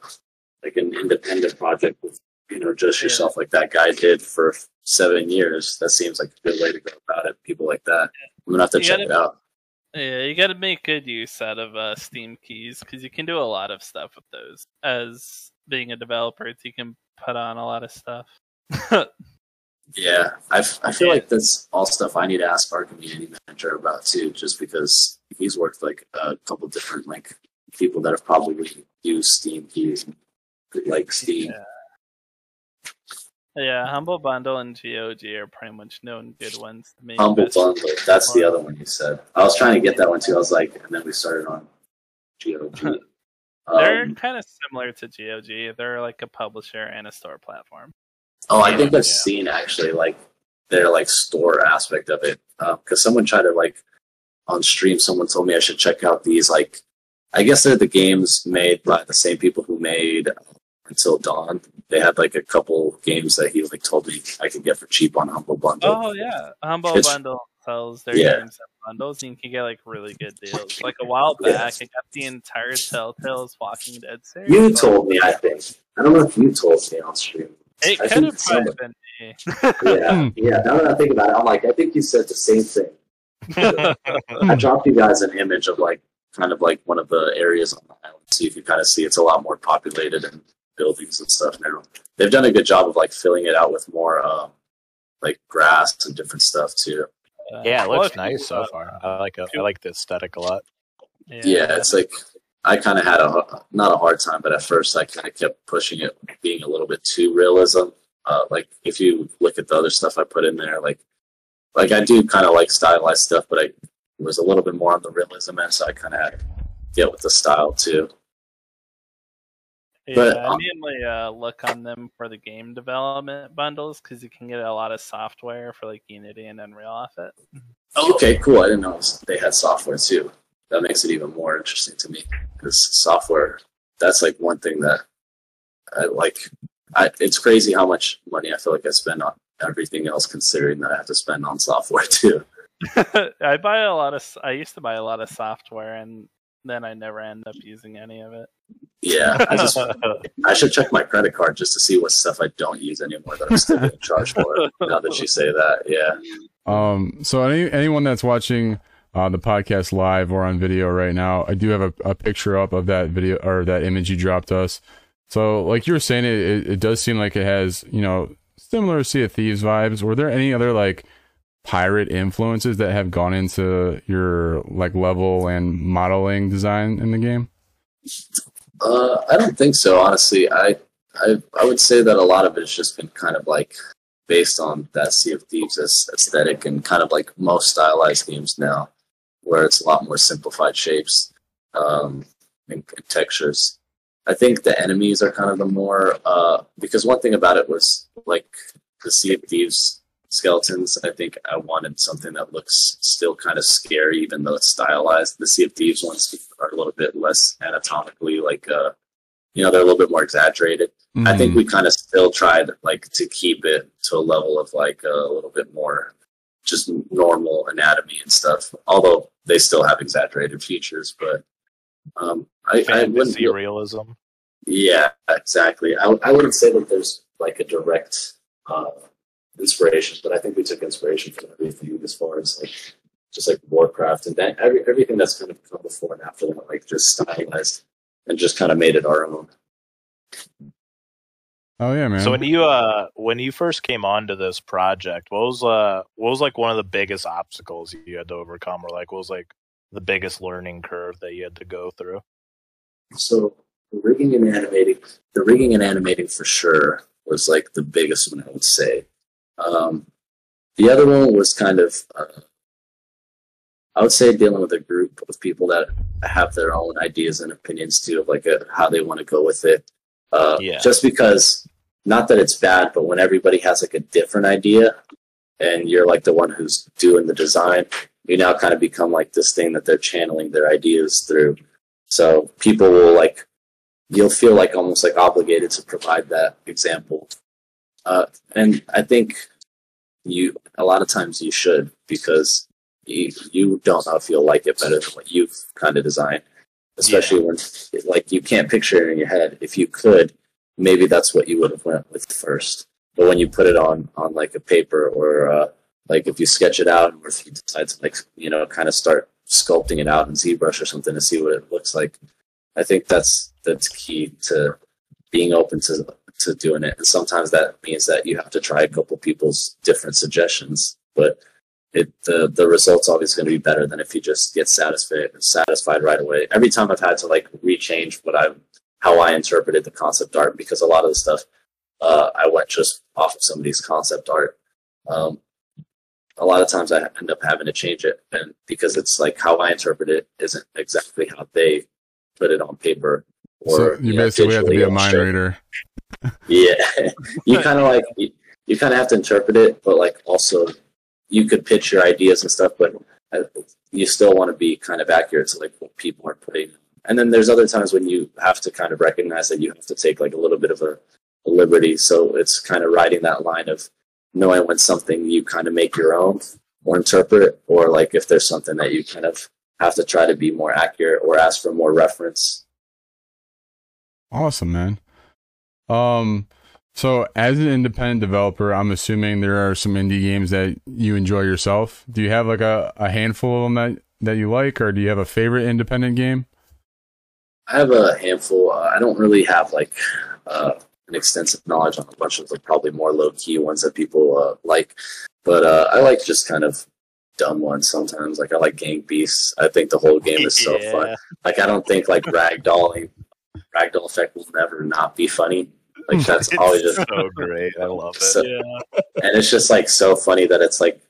like an independent project with you know just Yeah. yourself, like that guy did for seven years. That seems like a good way to go about it. People like that. I'm gonna have to You check gotta- it out. Yeah, you got to make good use out of uh, Steam keys because you can do a lot of stuff with those. As being a developer, you can put on a lot of stuff. Yeah, I've, i feel like that's all stuff I need to ask our community manager about too, just because he's worked like a couple different like people that have probably used Steam keys, like Steam. Yeah. yeah, Humble Bundle and GOG are pretty much known good ones to me. Humble Bundle, that's the other one you said. I was trying to get that one too. I was like, and then we started on GOG. They're Um, kind of similar to GOG. They're like a publisher and a store platform. Oh, I think I've Yeah. seen actually like their like store aspect of it um, because someone tried to like on stream. Someone told me I should check out these like I guess they're the games made by the same people who made uh, Until Dawn. They had like a couple games that he like told me I could get for cheap on Humble Bundle. Oh yeah, Humble It's- Bundle sells their Yeah. games in bundles, and you can get like really good deals. Like a while back. I got the entire Telltale's Walking Dead series. You told me, I think. I don't know if you told me on stream. It I could think have probably someone- been me. Yeah, yeah. Now that I think about it, I'm like, I think you said the same thing. I dropped you guys an image of like kind of like one of the areas on the island, so you can kind of see it's a lot more populated and buildings and stuff now. They've done a good job of like filling it out with more um, like grass and different stuff too. Uh, Yeah, it looks if nice so uh, far. I like it. I like the aesthetic a lot. Yeah, it's like I kind of had a not a hard time, but at first I kind of kept pushing it, being a little bit too realism. Uh, like if you look at the other stuff I put in there, like like I do kind of like stylized stuff, but I was a little bit more on the realism end, so I kind of had to get with the style too. Yeah, But, I um, mainly uh, look on them for the game development bundles because you can get a lot of software for like Unity and Unreal off it. Oh, okay, cool. I didn't know they had software too. That makes it even more interesting to me because software. That's like one thing that I like. I, it's crazy how much money I feel like I spend on everything else, considering that I have to spend on software too. I buy a lot of. I used to buy a lot of software, and then I never end up using any of it. Yeah, I just I should check my credit card just to see what stuff I don't use anymore that I'm still getting charged for. Now that you say that, yeah. Um, so any anyone that's watching uh, the podcast live or on video right now, I do have a, a picture up of that video or that image you dropped us. So, like you were saying, it, it, it does seem like it has, you know, similar Sea of Thieves vibes. Were there any other like pirate influences that have gone into your like level and modeling design in the game? Uh, I don't think so. Honestly, I, I I would say that a lot of it's just been kind of like based on that Sea of Thieves aesthetic and kind of like most stylized games now, where it's a lot more simplified shapes um, and, and textures. I think the enemies are kind of the more uh, because one thing about it was like the Sea of Thieves skeletons. I think I wanted something that looks still kind of scary, even though it's stylized. The Sea of Thieves ones are a little bit less anatomically like uh, you know they're a little bit more exaggerated. Mm-hmm. I think we kind of still tried like to keep it to a level of like a little bit more just normal anatomy and stuff. Although they still have exaggerated features, but um, I, I wouldn't see realism. Yeah, exactly. I, I wouldn't say that there's like a direct uh, inspiration, but I think we took inspiration from everything as far as like just like Warcraft and that every, everything that's kind of come before and after that, like just stylized and just kind of made it our own. Oh yeah, man. So when you uh when you first came onto this project, what was uh what was like one of the biggest obstacles you had to overcome, or like what was like the biggest learning curve that you had to go through? So the rigging and animating, the rigging and animating for sure was like the biggest one I would say. Um, the other one was kind of, uh, I would say, dealing with a group of people that have their own ideas and opinions too, of like a, uh, how they want to go with it. Uh, yeah. Just because, not that it's bad, but when everybody has like a different idea, and you're like the one who's doing the design, you now kind of become like this thing that they're channeling their ideas through. So people will like, you'll feel like almost like obligated to provide that example. Uh, and I think you a lot of times you should because you you don't know if you'll like it better than what you've kind of designed. Especially yeah. when like you can't picture it in your head. If you could, maybe that's what you would have went with first. But when you put it on on like a paper or uh, like if you sketch it out or if you decide to like you know kind of start sculpting it out in ZBrush or something to see what it looks like, I think that's that's key to being open to to doing it. And sometimes that means that you have to try a couple people's different suggestions, but it the the result's always going to be better than if you just get satisfied satisfied right away. Every time I've had to like rechange what I how I interpreted the concept art because a lot of the stuff uh, I went just off of somebody's concept art. Um, a lot of times I end up having to change it, and because it's like how I interpret it isn't exactly how they put it on paper. Or, so you, you basically know, have to be a mind reader yeah, you kind of like you, you kind of have to interpret it, but like also you could pitch your ideas and stuff, but uh, you still want to be kind of accurate to like what people are putting. And then there's other times when you have to kind of recognize that you have to take like a little bit of a, a liberty. So it's kind of riding that line of knowing when something you kind of make your own or interpret, or like if there's something that you kind of have to try to be more accurate or ask for more reference. Awesome, man. Um, so as an independent developer, I'm assuming there are some indie games that you enjoy yourself. Do you have like a, a handful of them that, that you like, or do you have a favorite independent game? I have a handful. Uh, I don't really have like uh, an extensive knowledge on a bunch of the probably more low key ones that people uh, like, but uh, I like just kind of dumb ones sometimes. Like I like Gang Beasts. I think the whole game is so yeah. fun. Like I don't think like ragdolling, ragdoll effect will never not be funny. Like that's it's always just so great. I love it. So, yeah. And it's just like so funny that it's like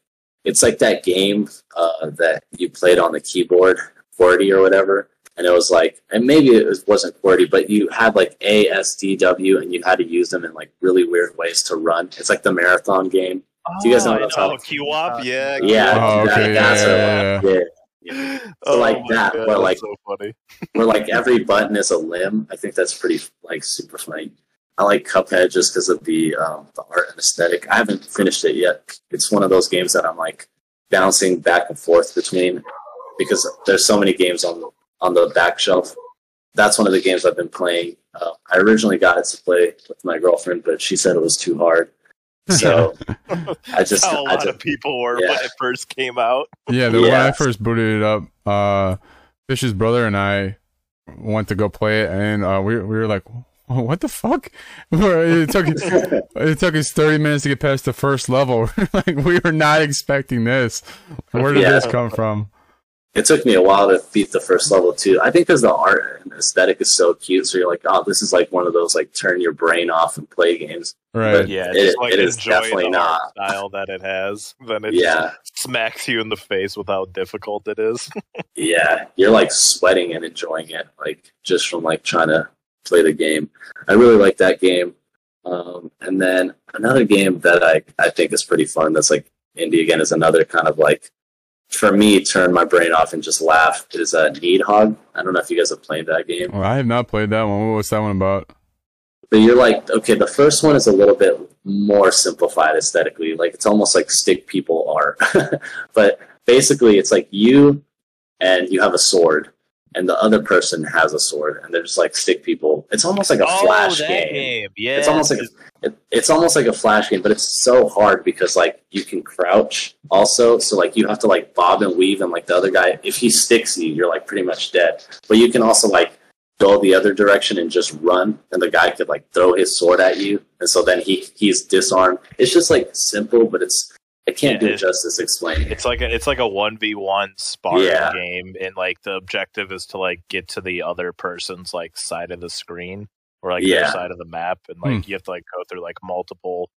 it's like that game uh, that you played on the keyboard, QWERTY or whatever, and it was like, and maybe it was, wasn't QWERTY, but you had like A, S, D, W, and you had to use them in like really weird ways to run. It's like the marathon game. Do you guys know what I'm talking? Oh, QWOP, yeah. Yeah, oh, okay, that, yeah, yeah, yeah. yeah. So oh like that, God, where like so funny. where like every button is a limb. I think that's pretty like super funny. I like Cuphead just because of the um, the art and aesthetic. I haven't finished it yet. It's one of those games that I'm like bouncing back and forth between because there's so many games on the, on the back shelf. That's one of the games I've been playing. Uh, I originally got it to play with my girlfriend, but she said it was too hard. So I just, How a I lot just of people were yeah. when it first came out. Yeah, the, when I first booted it up, uh, Fish's brother and I went to go play it, and uh, we we were like, "What the fuck?" it took it took us thirty minutes to get past the first level. like we were not expecting this. Where did Yeah. this come from? it took me a while to beat the first level too. I think because the art and aesthetic is so cute, so you're like, oh, this is like one of those like turn your brain off and play games. Right. Yeah, It- just like it is definitely the not. style that it has. Then it Yeah, just smacks you in the face with how difficult it is. yeah, you're like sweating and enjoying it, like just from like trying to play the game. I really like that game. Um, and then another game that I I think is pretty fun. That's like indie again is another kind of like for me turn my brain off and just laugh is a uh, Nidhogg. I don't know if you guys have played that game. Well, I have not played that one. What's that one about? but you're like okay the first one is a little bit more simplified aesthetically like it's almost like stick people art but basically it's like you and you have a sword and the other person has a sword and they're just like stick people. It's almost like a oh, flash Oh, that game, Yeah, it's almost like a, it, it's almost like a flash game but it's so hard because like you can crouch also so like you have to like bob and weave and like the other guy if he sticks you you're like pretty much dead. But you can also like go the other direction and just run and the guy could like throw his sword at you and so then he he's disarmed. It's just like simple but it's i can't Yeah, do it- justice explaining it It's like a it's like a one v one sparring Yeah. game, and like the objective is to like get to the other person's like side of the screen or like their Yeah. side of the map, and like you have to like go through like multiple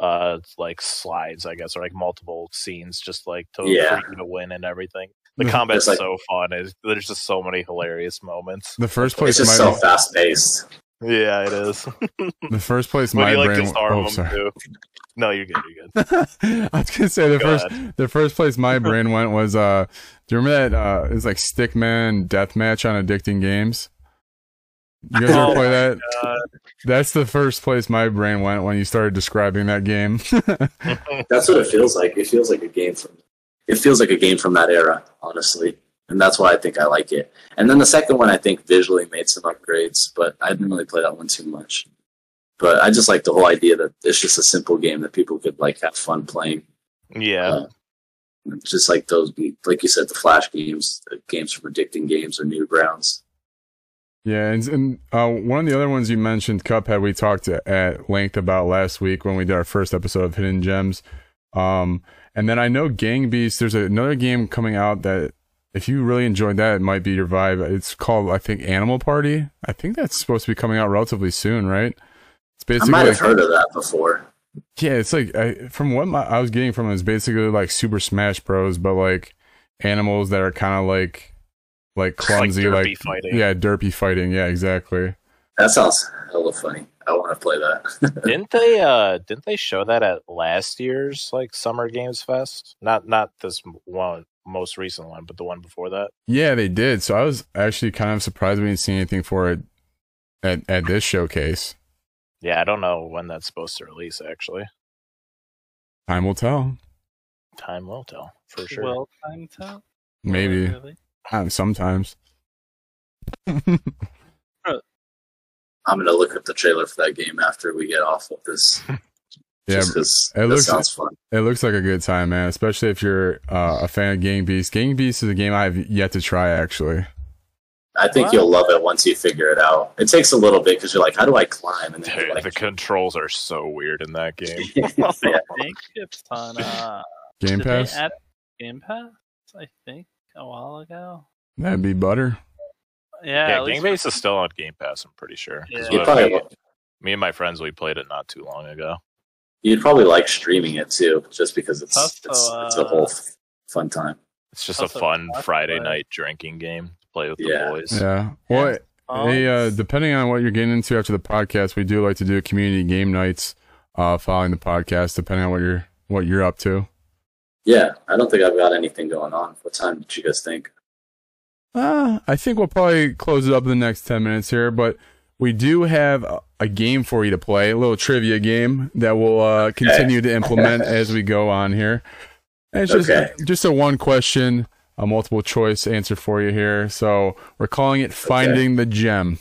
uh like slides, I guess, or like multiple scenes, just like to Yeah. for you to win and everything. The The- combat's like- so fun. It's, there's just so many hilarious moments. The first it's place just my so fast paced Yeah, it is. the first place my you like brain. disarm oh, sorry. too. No, you're good. You're good. I was gonna say the Go first the first place my brain went was uh do you remember that uh it was like Stickman Deathmatch on Addicting Games? You guys ever Oh play that? God. That's the first place my brain went when you started describing that game. that's what it feels like it feels like a game from it feels like a game from that era honestly and that's why i think i like it and then the second one i think visually made some upgrades but i didn't really play that one too much but i just like the whole idea that it's just a simple game that people could like have fun playing yeah. Uh, just like those, like you said, the flash games, the games for Addicting Games or Newgrounds. yeah, and, and uh, one of the other ones you mentioned, Cuphead, we talked at length about last week when we did our first episode of Hidden Gems. Um, and then I know Gang Beast. There's another game coming out that if you really enjoyed that, it might be your vibe. It's called, I think, Animal Party. I think that's supposed to be coming out relatively soon, right? It's I basically might have like- heard of that before. yeah, it's like I, from what my, I was getting from it, it's basically like Super Smash Bros, but like animals that are kind of like like Just like clumsy, derpy like, fighting. yeah, derpy fighting. Yeah, exactly. That sounds hella funny. I want to play that. didn't they uh didn't they show that at last year's like summer games fest not not this one most recent one but the one before that Yeah, they did. So I was actually kind of surprised we didn't see anything for it at at this showcase. yeah i don't know when that's supposed to release actually Time will tell. time will tell for sure Will time tell? Maybe Really? uh, sometimes. I'm gonna look up the trailer for that game after we get off of this. Yeah, just because it that looks- sounds fun. It looks like a good time, man. Especially if you're uh, a fan of Gang Beast. Gang Beast is a game I've yet to try. Actually, I think Wow. you'll love it once you figure it out. It takes a little bit because you're like, how do I climb? And then Dude, like, the controls are so weird in that game yeah. I think it's on uh, Game Pass. Add Game Pass, I think, a while ago. That'd be butter. Yeah, yeah, game base is still on game pass i'm pretty sure. Yeah. Probably, me and my friends we played it not too long ago you'd probably like streaming it too, just because it's Also, it's, it's a uh, whole f- fun time. it's just Also a fun crossplay. friday night drinking game to play with Yeah. the boys Yeah. Well, hey, uh, depending on what you're getting into after the podcast, we do like to do community game nights uh, following the podcast, depending on what you're what you're up to. Yeah, I don't think I've got anything going on. What time did you guys think? Uh, I think we'll probably close it up in the next 10 minutes here, but we do have a, game for you to play, a little trivia game that we'll uh, continue to implement as we go on here. And it's just, Okay. just a one question, a multiple choice answer for you here. So we're calling it Finding the Gem.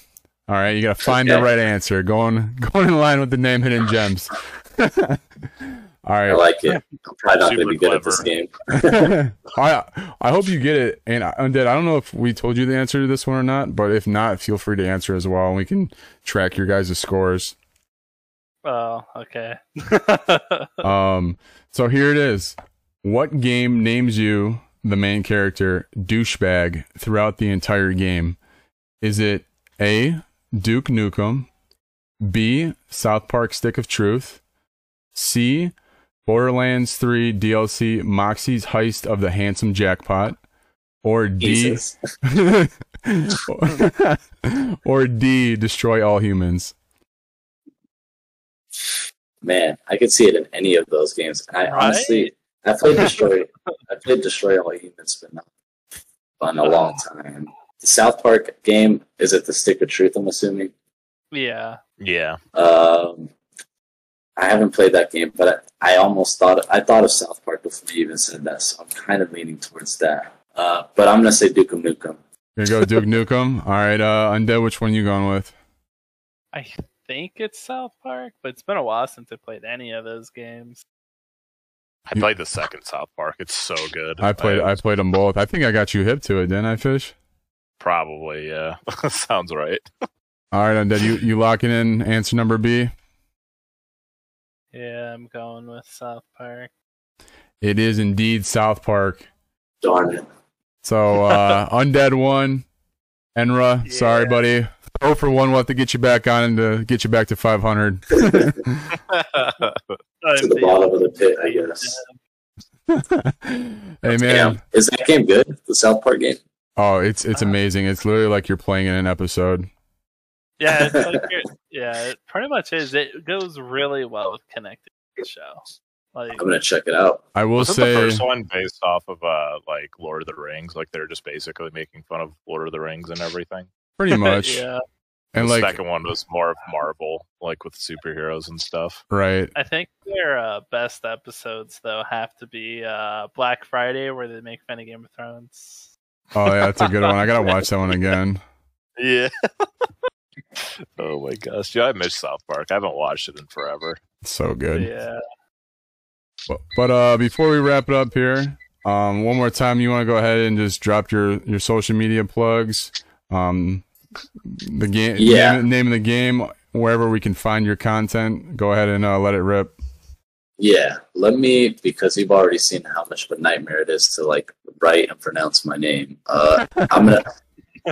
All right, you got to find the right answer. Going going in line with the name Hidden Gems. All I like it. I'm probably not going to be good at this game. I I hope you get it. And I- Undead, I don't know if we told you the answer to this one or not, but if not, feel free to answer as well, and we can track your guys' scores. Oh, okay. Um, so here it is. What game names you the main character douchebag throughout the entire game? Is it A. Duke Nukem, B. South Park Stick of Truth, C. Borderlands 3 DLC Moxie's Heist of the Handsome Jackpot, or D. Or D. Destroy All Humans. Man, I could see it in any of those games. I Right? honestly, I played Destroy. I played Destroy All Humans, but not fun a long time. The South Park game is it the Stick of Truth? I'm assuming. yeah. Yeah. Um, I haven't played that game, but I, I almost thought I thought of South Park before you even said that, so I'm kind of leaning towards that. Uh, but I'm gonna say Duke Nukem. Here you go, Duke Nukem. All right, uh, Undead, which one you going with? I think it's South Park, but it's been a while since I played any of those games. I played the second South Park. It's so good. I played I played them both. I think I got you hip to it, didn't I, Fish? probably yeah. Sounds right. All right, Undead, you you locking in answer number B? Yeah, I'm going with South Park. It is indeed South Park. Darn it! So uh Undead one. Enra, sorry, buddy. Oh for one, we'll have to get you back on and to get you back to five hundred. To the bottom of the pit, I guess. hey man. Damn. Is that game good? The South Park game? Oh, it's it's amazing. It's literally like you're playing in an episode. Yeah, it's like yeah, it pretty much is. It goes really well with connecting to the show. Like, I'm gonna check it out. I will Wasn't say the first one based off of uh like Lord of the Rings? Like they're just basically making fun of Lord of the Rings and everything. pretty much. yeah, And the like second one was more of Marvel, like with superheroes and stuff. right. I think their uh, best episodes though have to be uh, Black Friday, where they make fun of Game of Thrones. Oh yeah, that's a good one. I gotta watch that one again. Yeah. Oh my gosh, yeah, I miss South Park. I haven't watched it in forever. So good. Yeah, But, but uh, before we wrap it up here, um, one more time, you want to go ahead and just drop your your social media plugs, um, the game, Yeah. name, name of the game, wherever we can find your content. Go ahead and uh, let it rip. Yeah, let me because you've already seen how much of a nightmare it is to like write and pronounce my name. Uh, I'm gonna,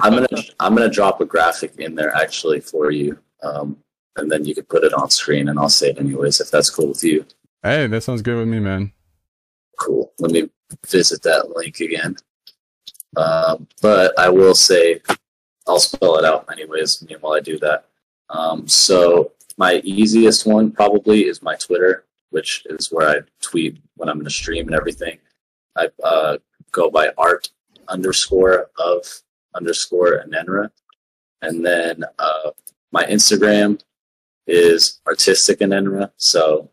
I'm gonna, I'm gonna drop a graphic in there actually for you, um, and then you can put it on screen, and I'll say it anyways if that's cool with you. Hey, that sounds good with me, man. Cool. Let me visit that link again. Um, but I will say, I'll spell it out anyways. While I do that, um, so my easiest one probably is my Twitter, which is where I tweet when I'm going to stream and everything. I uh, go by art underscore of underscore Enenra, and then uh, my Instagram is artistic Enenra. So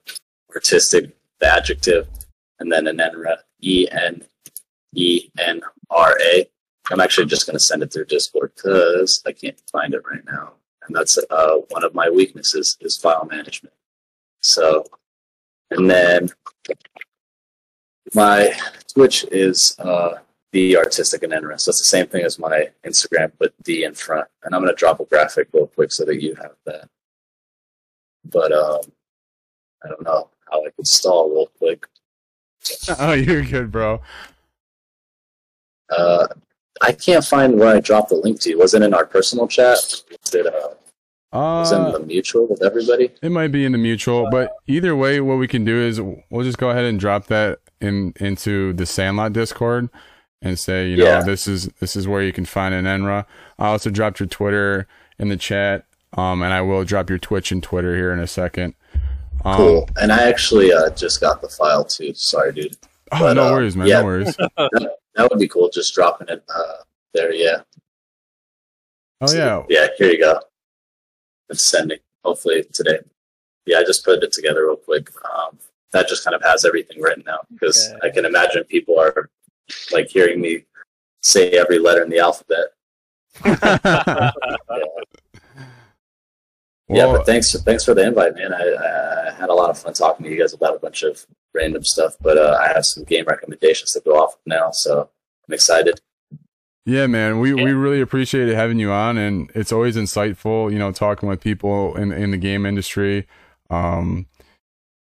artistic, the adjective, and then Enenra, E N E N R A. I'm actually just going to send it through Discord because I can't find it right now, and that's uh, one of my weaknesses is file management. So, and then my Twitch is uh, the artistic and So it's the same thing as my Instagram, but the in front. And I'm going to drop a graphic real quick so that you have that. But um, I don't know how I could stall real quick. Oh, you're good, bro. Uh, I can't find where I dropped the link to. Was it in our personal chat? Was it, uh, was it in Uh, the mutual with everybody? it might be in the mutual, but either way, what we can do is we'll just go ahead and drop that in into the Sandlot Discord and say, you know, Yeah. this is this is where you can find Enenra. I also dropped your Twitter in the chat, um, and I will drop your Twitch and Twitter here in a second. Um, Cool. And I actually uh, just got the file too. Sorry, dude. Oh, But, no uh, worries, man. yeah. No worries. That would be cool. Just dropping it uh, there. Yeah. Oh yeah. Yeah. Here you go. It's sending. Hopefully today. Yeah, I just put it together real quick. Um, that just kind of has everything written out because Okay. I can imagine people are like hearing me say every letter in the alphabet. Yeah. yeah, but thanks, thanks for the invite, man. I, I had a lot of fun talking to you guys about a bunch of random stuff, but uh, I have some game recommendations to go off of now, so I'm excited. Yeah, man, we, Yeah. we really appreciate having you on, and it's always insightful, you know, talking with people in in the game industry. Um,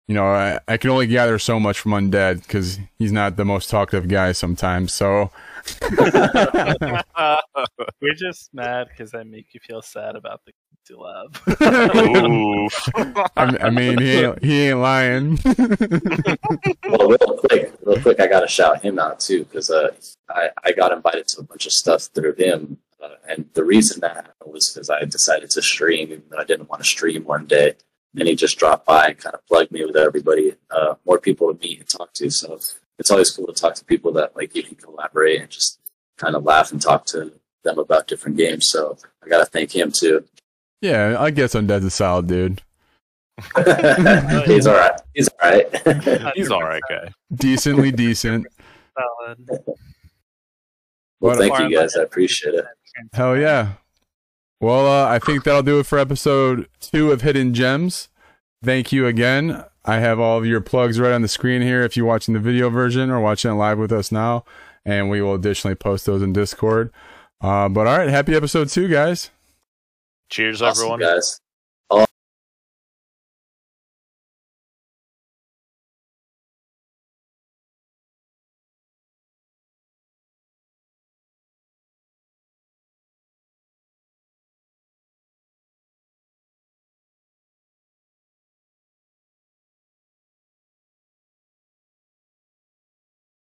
you know, I, I can only gather so much from Undead because he's not the most talkative guy sometimes. So, We're just mad because I make you feel sad about the kids you love. Oof. I, I mean, he ain't, he ain't lying. Well, real quick, real quick, I got to shout him out too because uh, I I got invited to a bunch of stuff through him, uh, and the reason that happened was because I decided to stream, even though I didn't want to stream one day, and he just dropped by and kind of plugged me with everybody, uh, more people to meet and talk to. So it's always cool to talk to people that like you can collaborate and just kind of laugh and talk to them about different games. So I got to thank him too. yeah, I guess Undead's a solid dude. He's all right. He's all right. He's all right, guy. Decently decent. Solid. well, What- thank you guys. I appreciate it. Hell yeah. Well, uh, I think that'll do it for episode two of Hidden Gems. Thank you again. I have all of your plugs right on the screen here if you're watching the video version or watching it live with us now. And we will additionally post those in Discord. Uh, but all right, happy episode two, guys. Cheers, Awesome, everyone. guys.